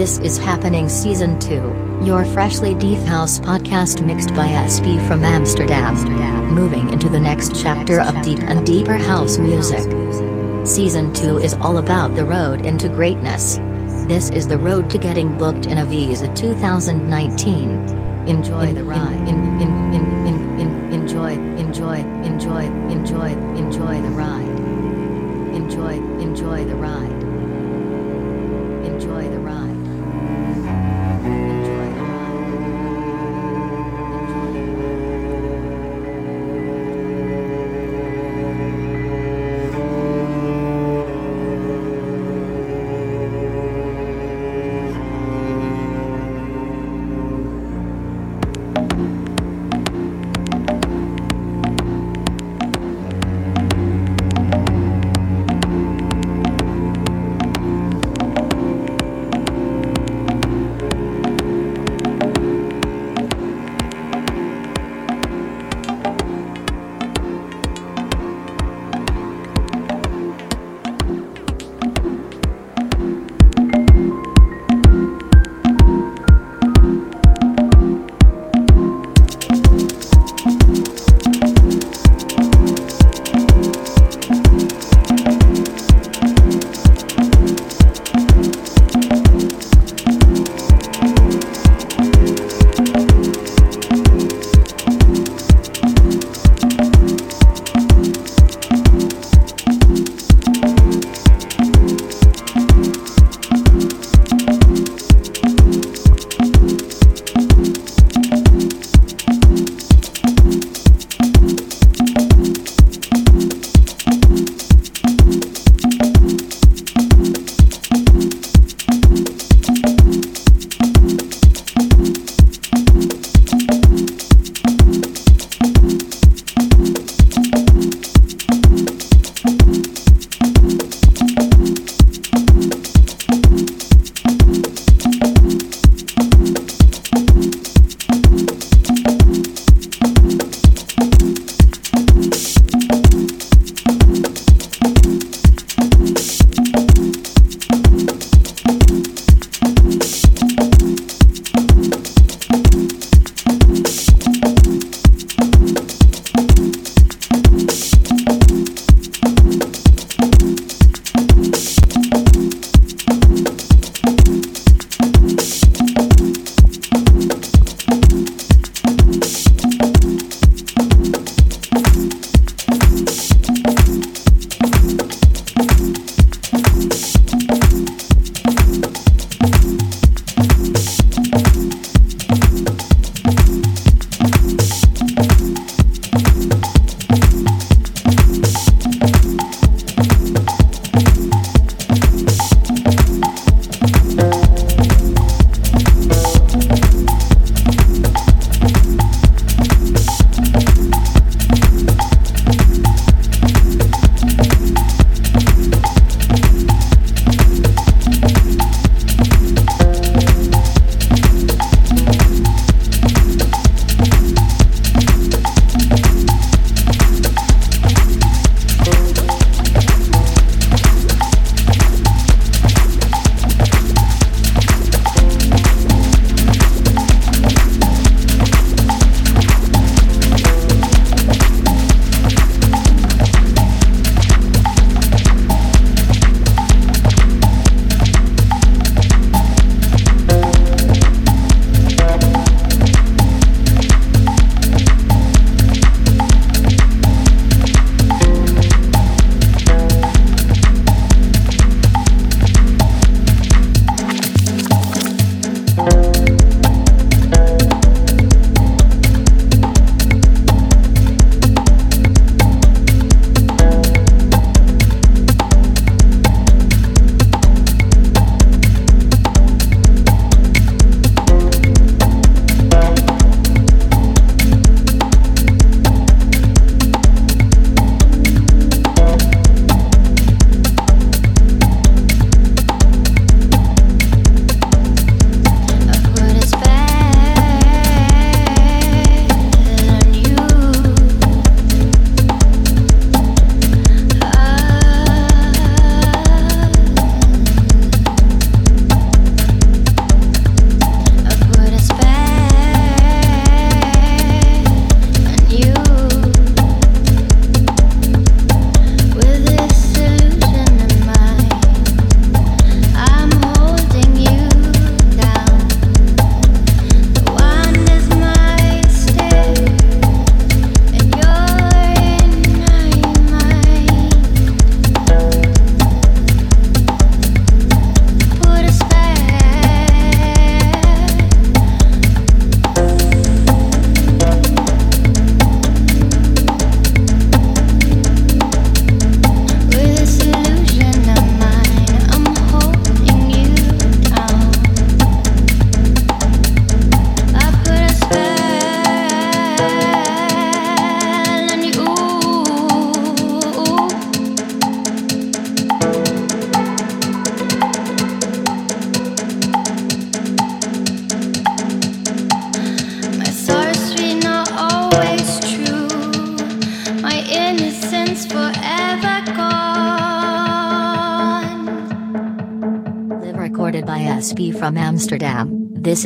This is Happening Season 2, your freshly deep house podcast mixed by SB from Amsterdam. Moving into the next chapter of deep and deeper house music. Season 2 is all about the road into greatness. This is the road to getting booked in Ibiza 2019. Enjoy the ride. In, in, in, in, in, enjoy, enjoy, enjoy, enjoy, enjoy the ride. Enjoy, enjoy the ride.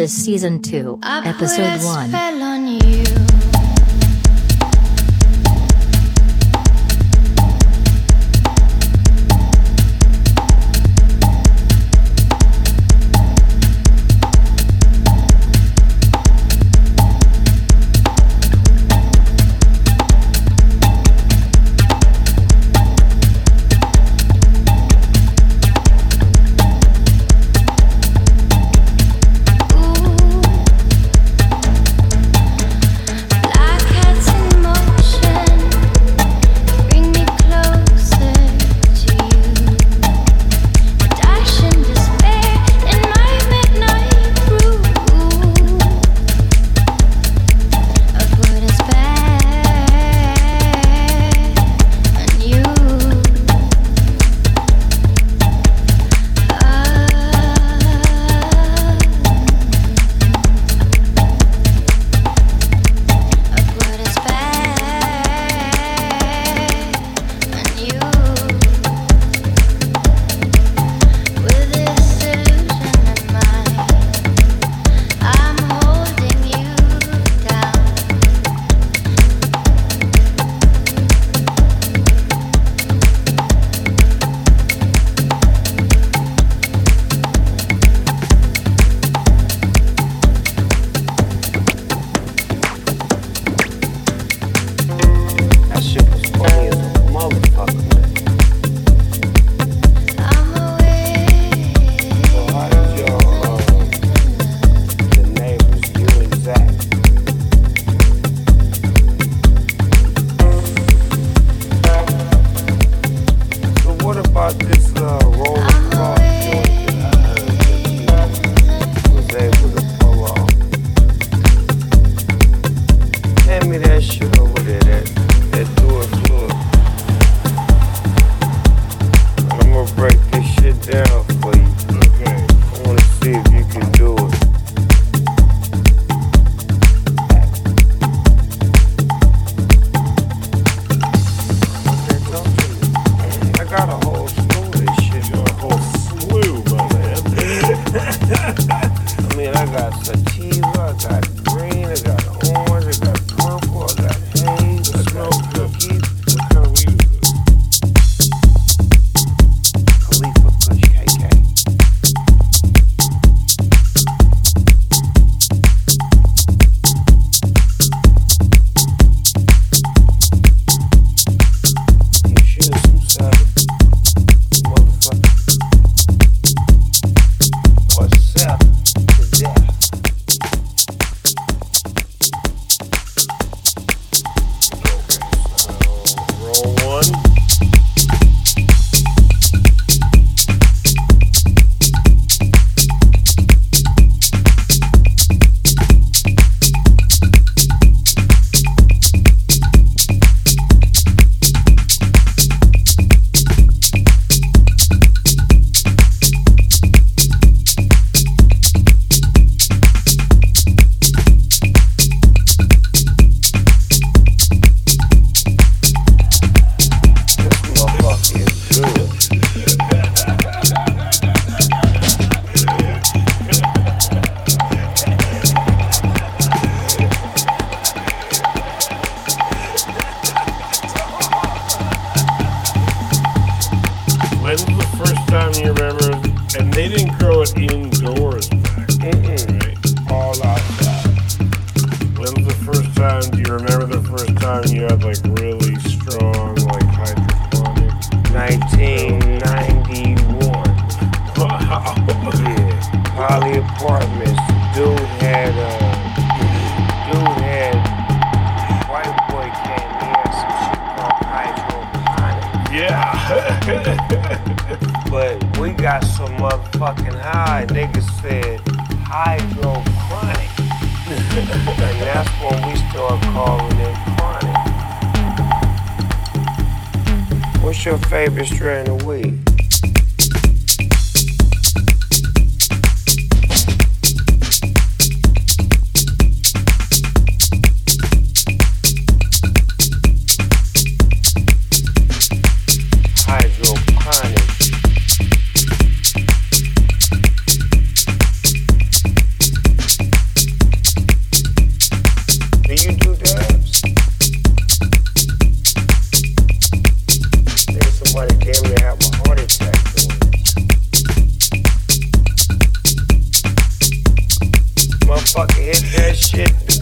Season 2, episode 1.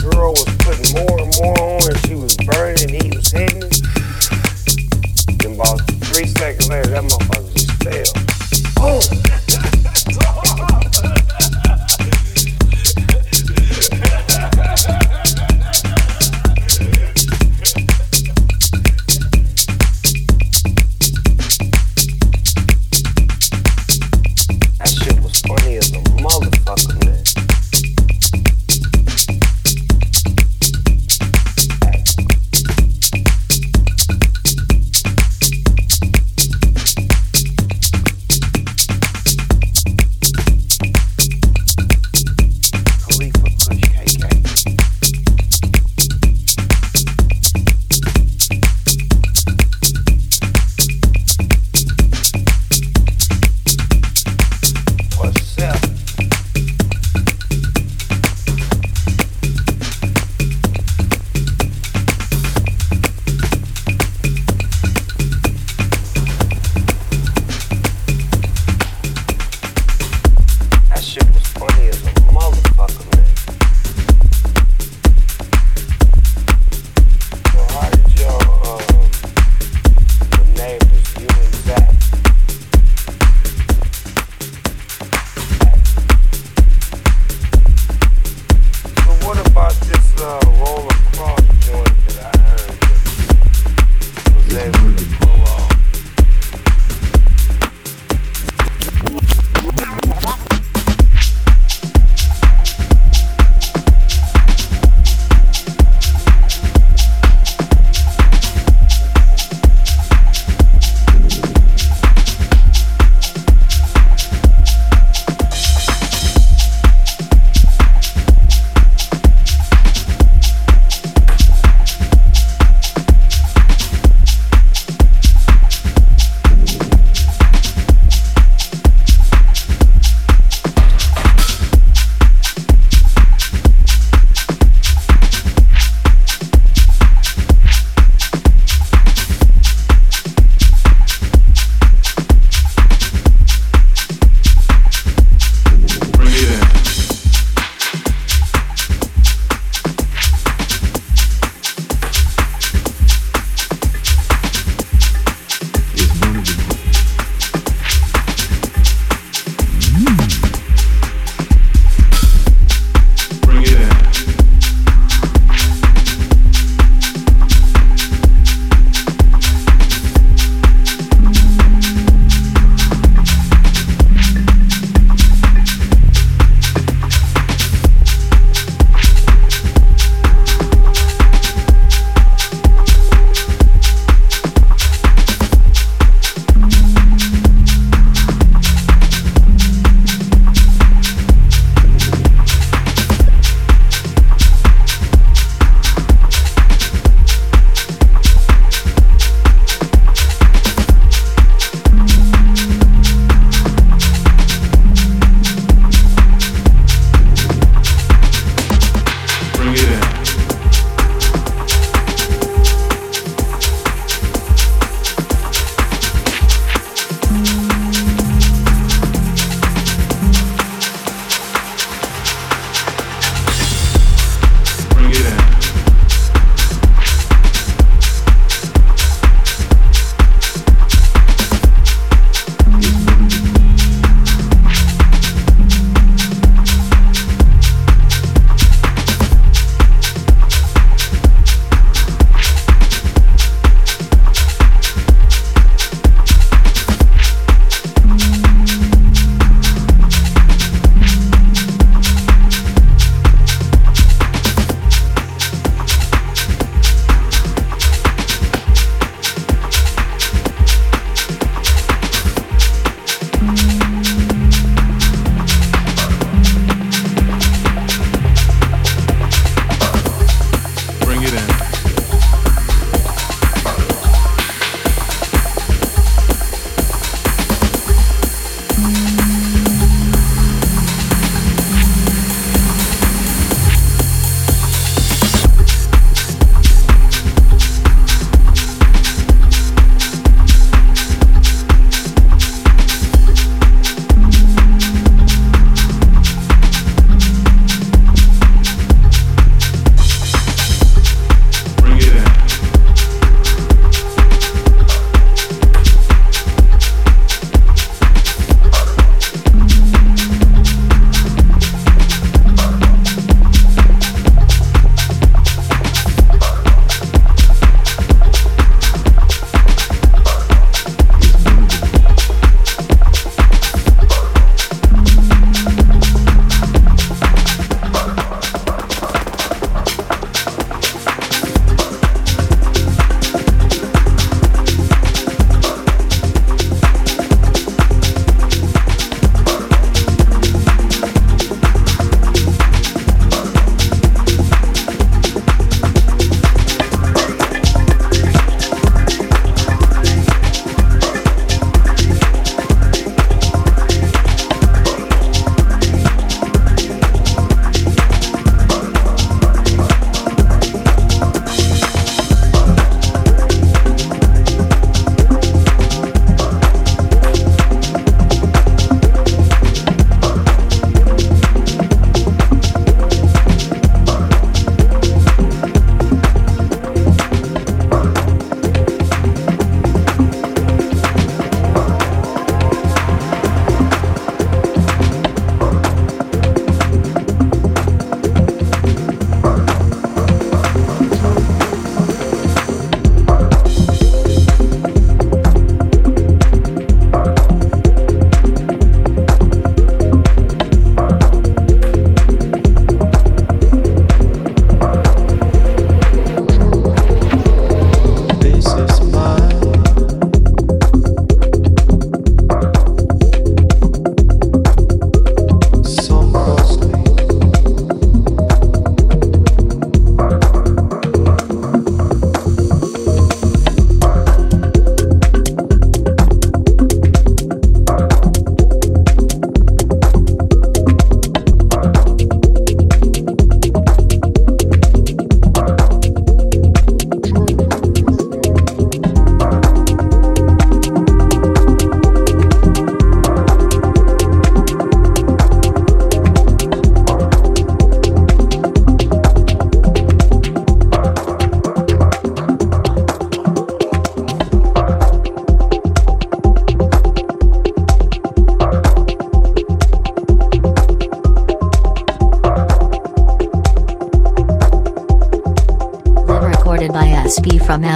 Girl was putting more and more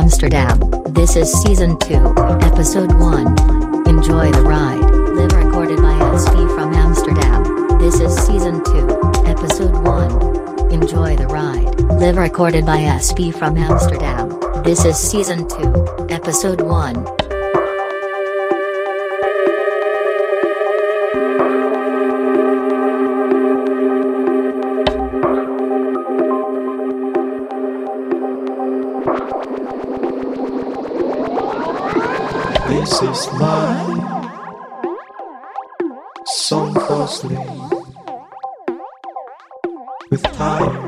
Amsterdam. This is season 2, episode 1. Enjoy the ride. Live recorded by SB from Amsterdam. This is season 2, episode 1. Enjoy the ride. Live recorded by SB from Amsterdam. This is season 2, episode 1. This is song for sleep. With tired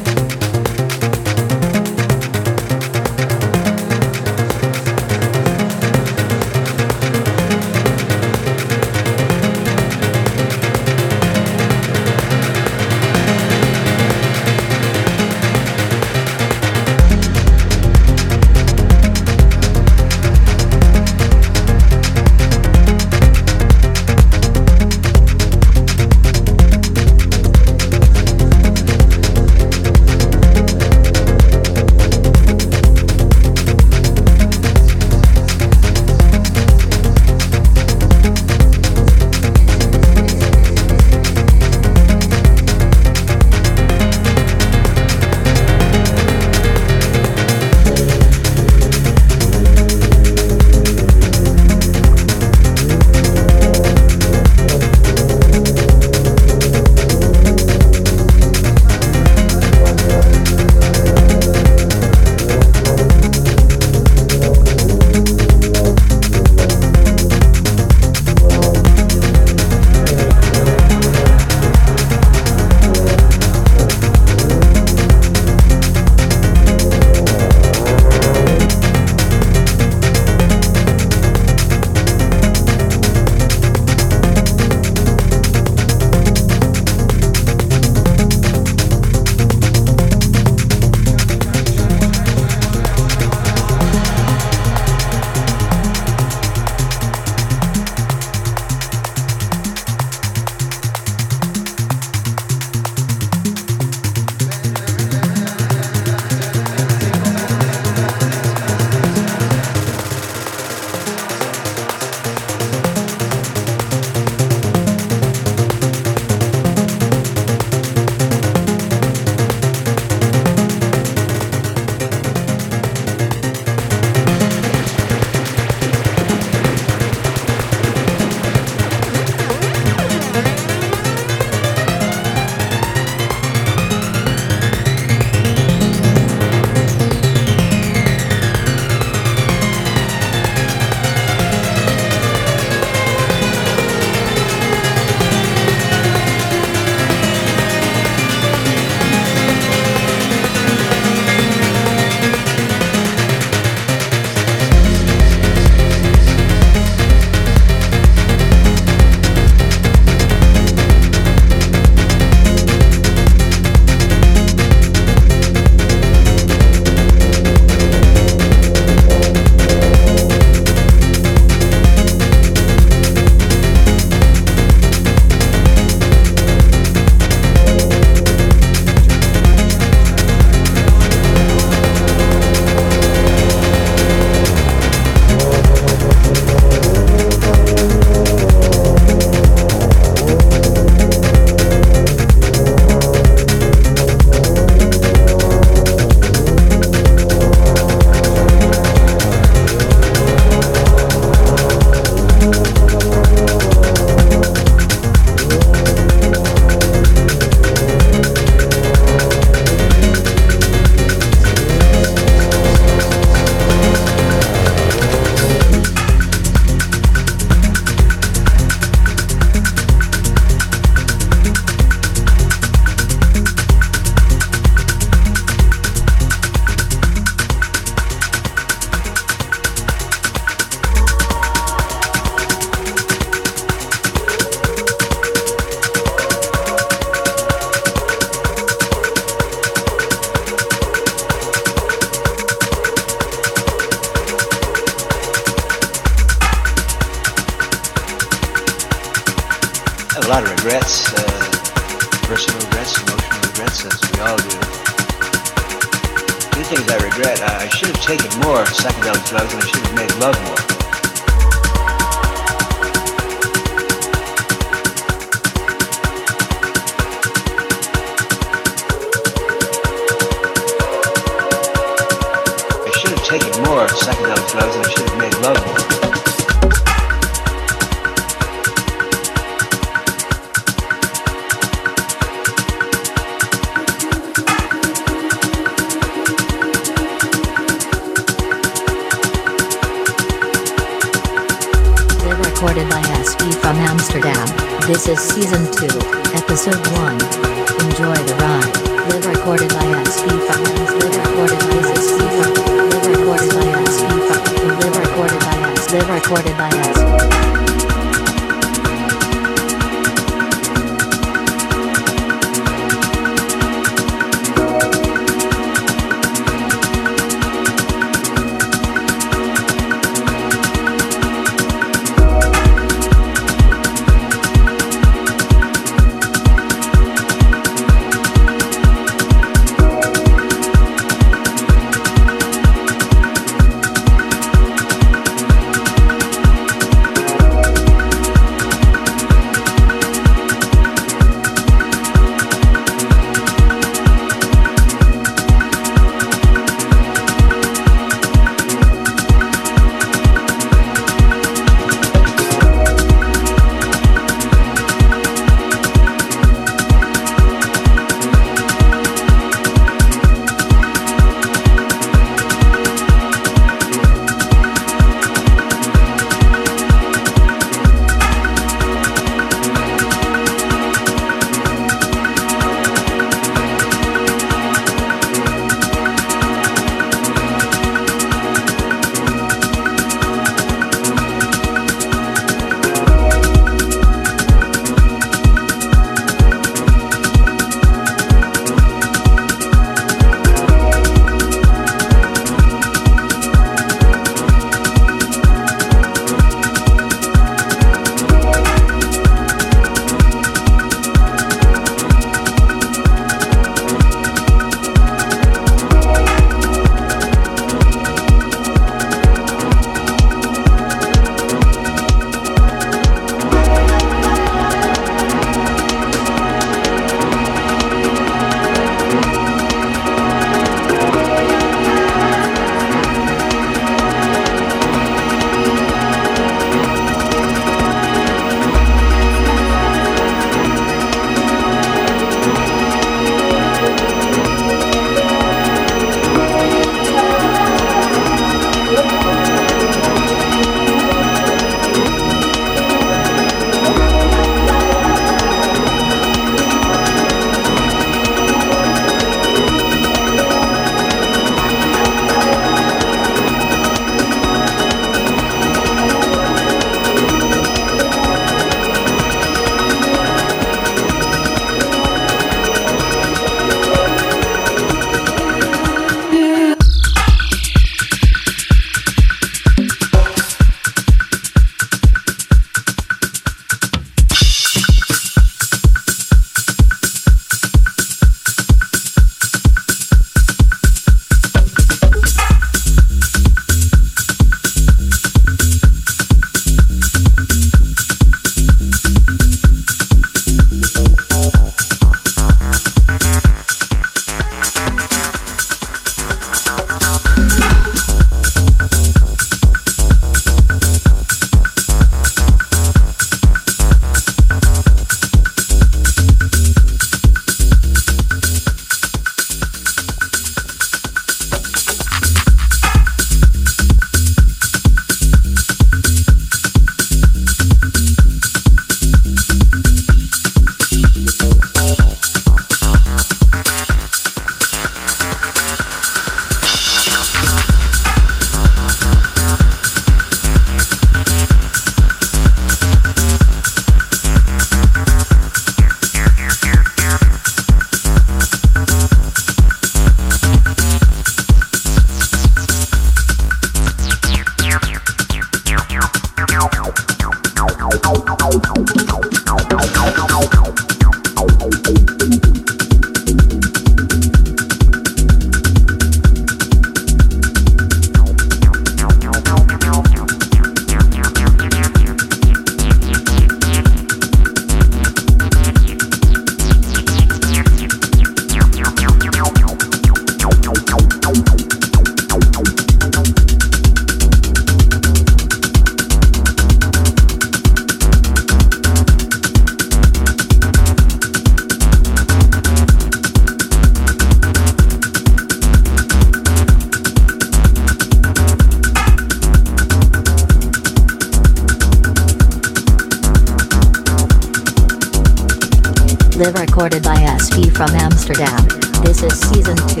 from Amsterdam. This is season 2,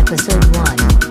episode 1.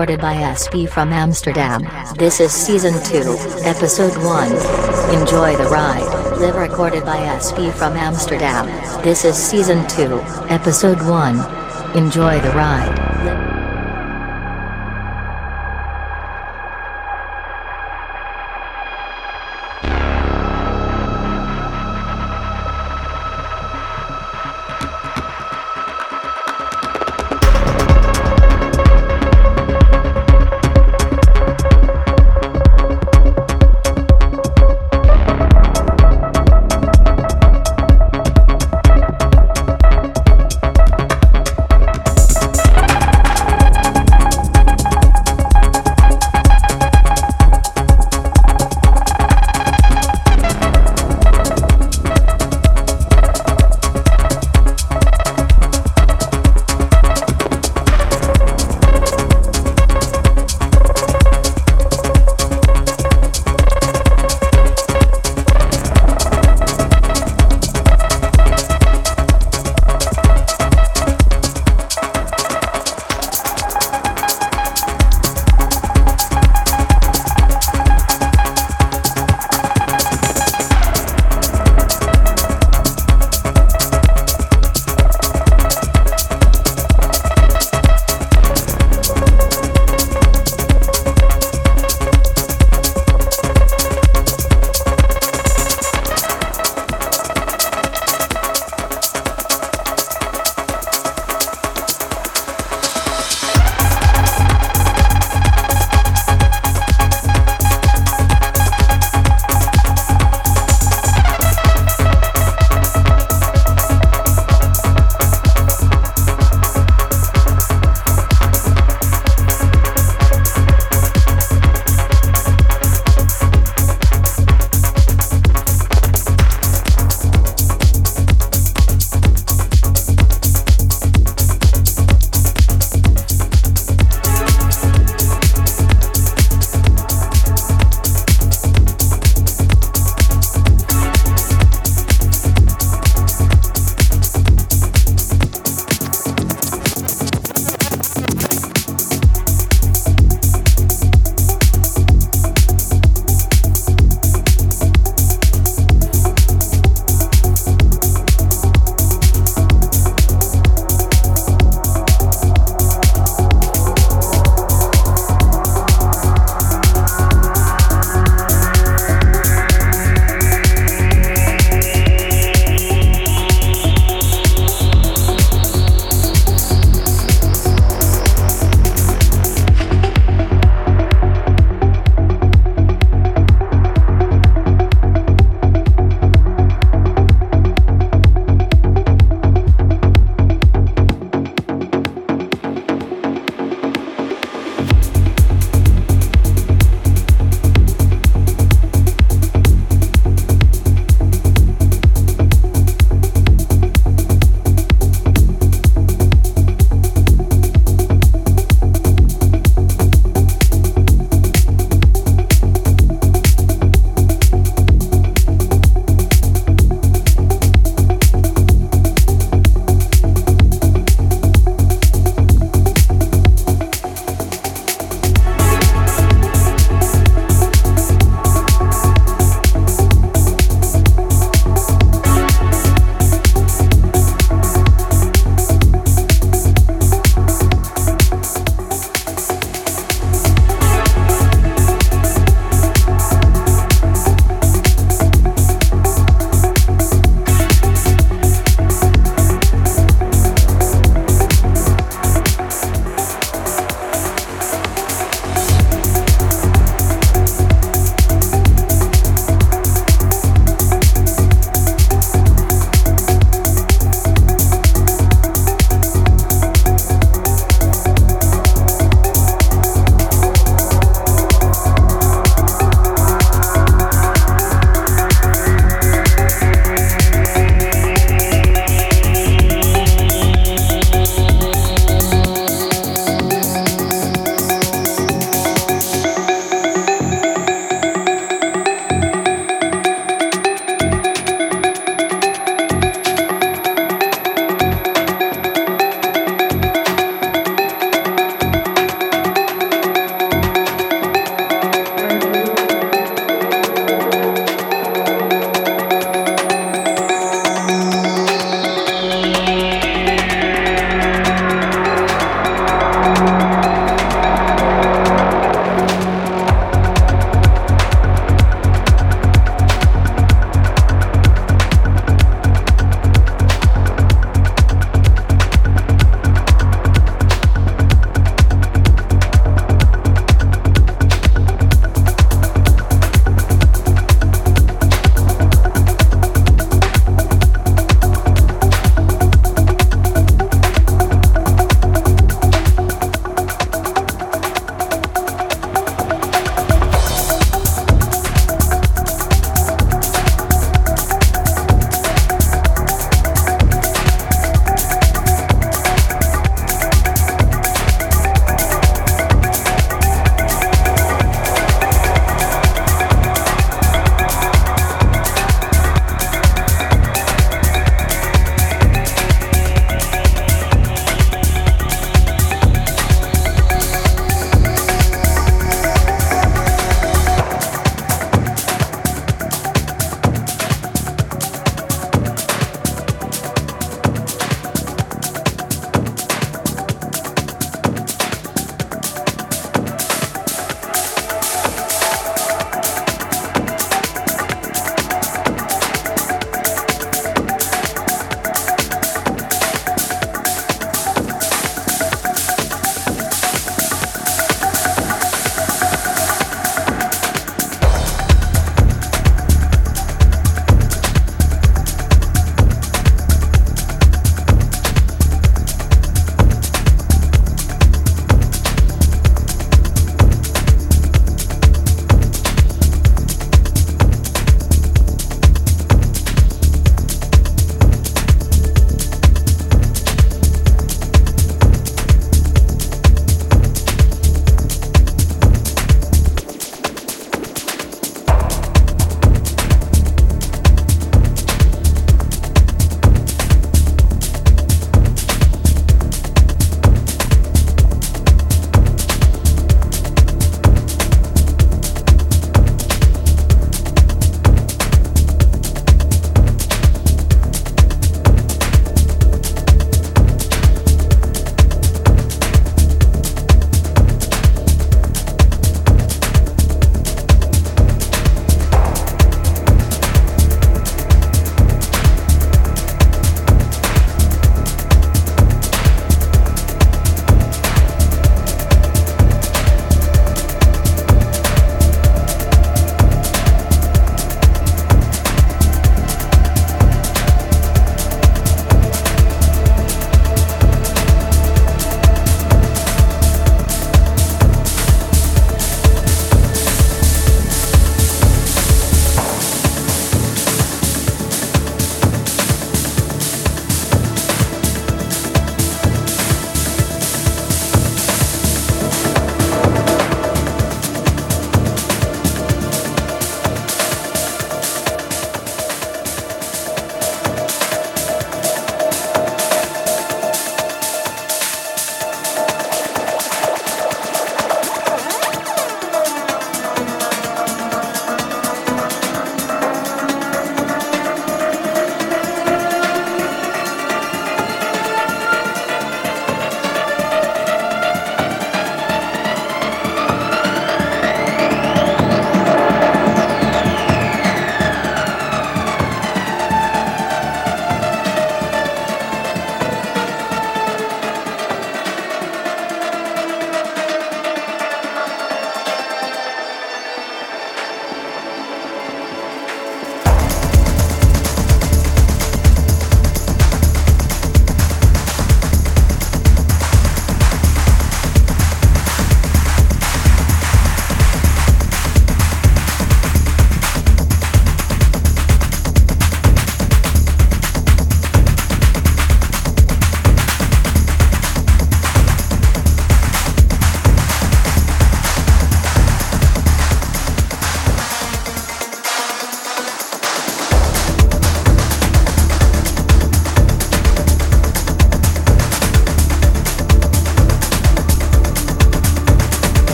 Recorded by SB from Amsterdam. This is season 2, episode 1. Enjoy the ride. Live recorded by SB from Amsterdam. This is season 2, episode 1. Enjoy the ride.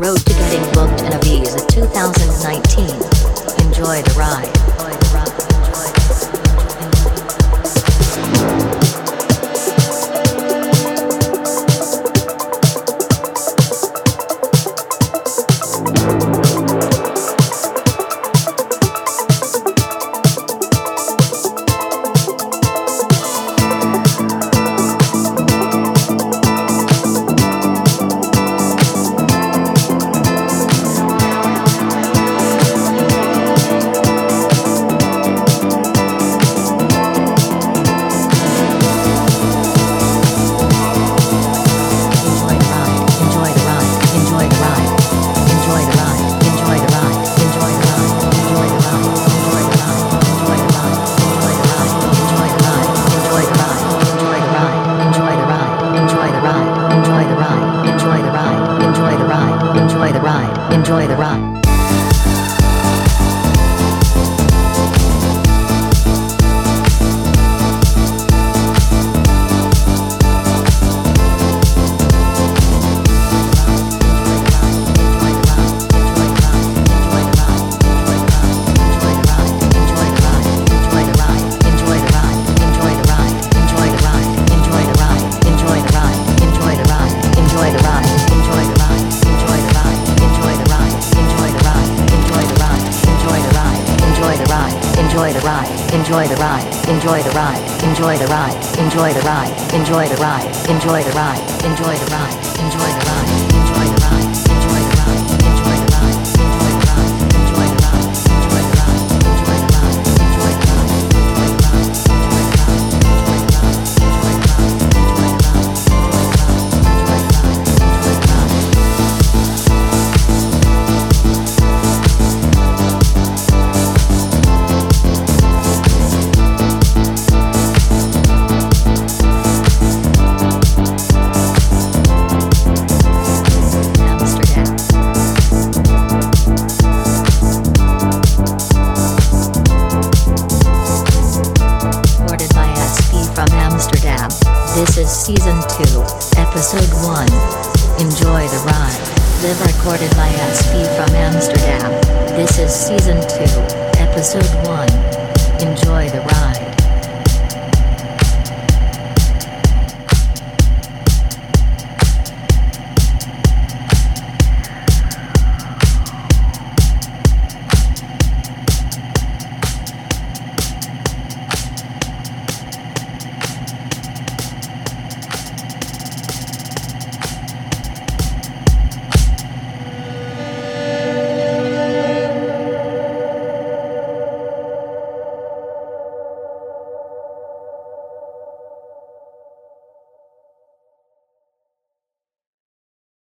Road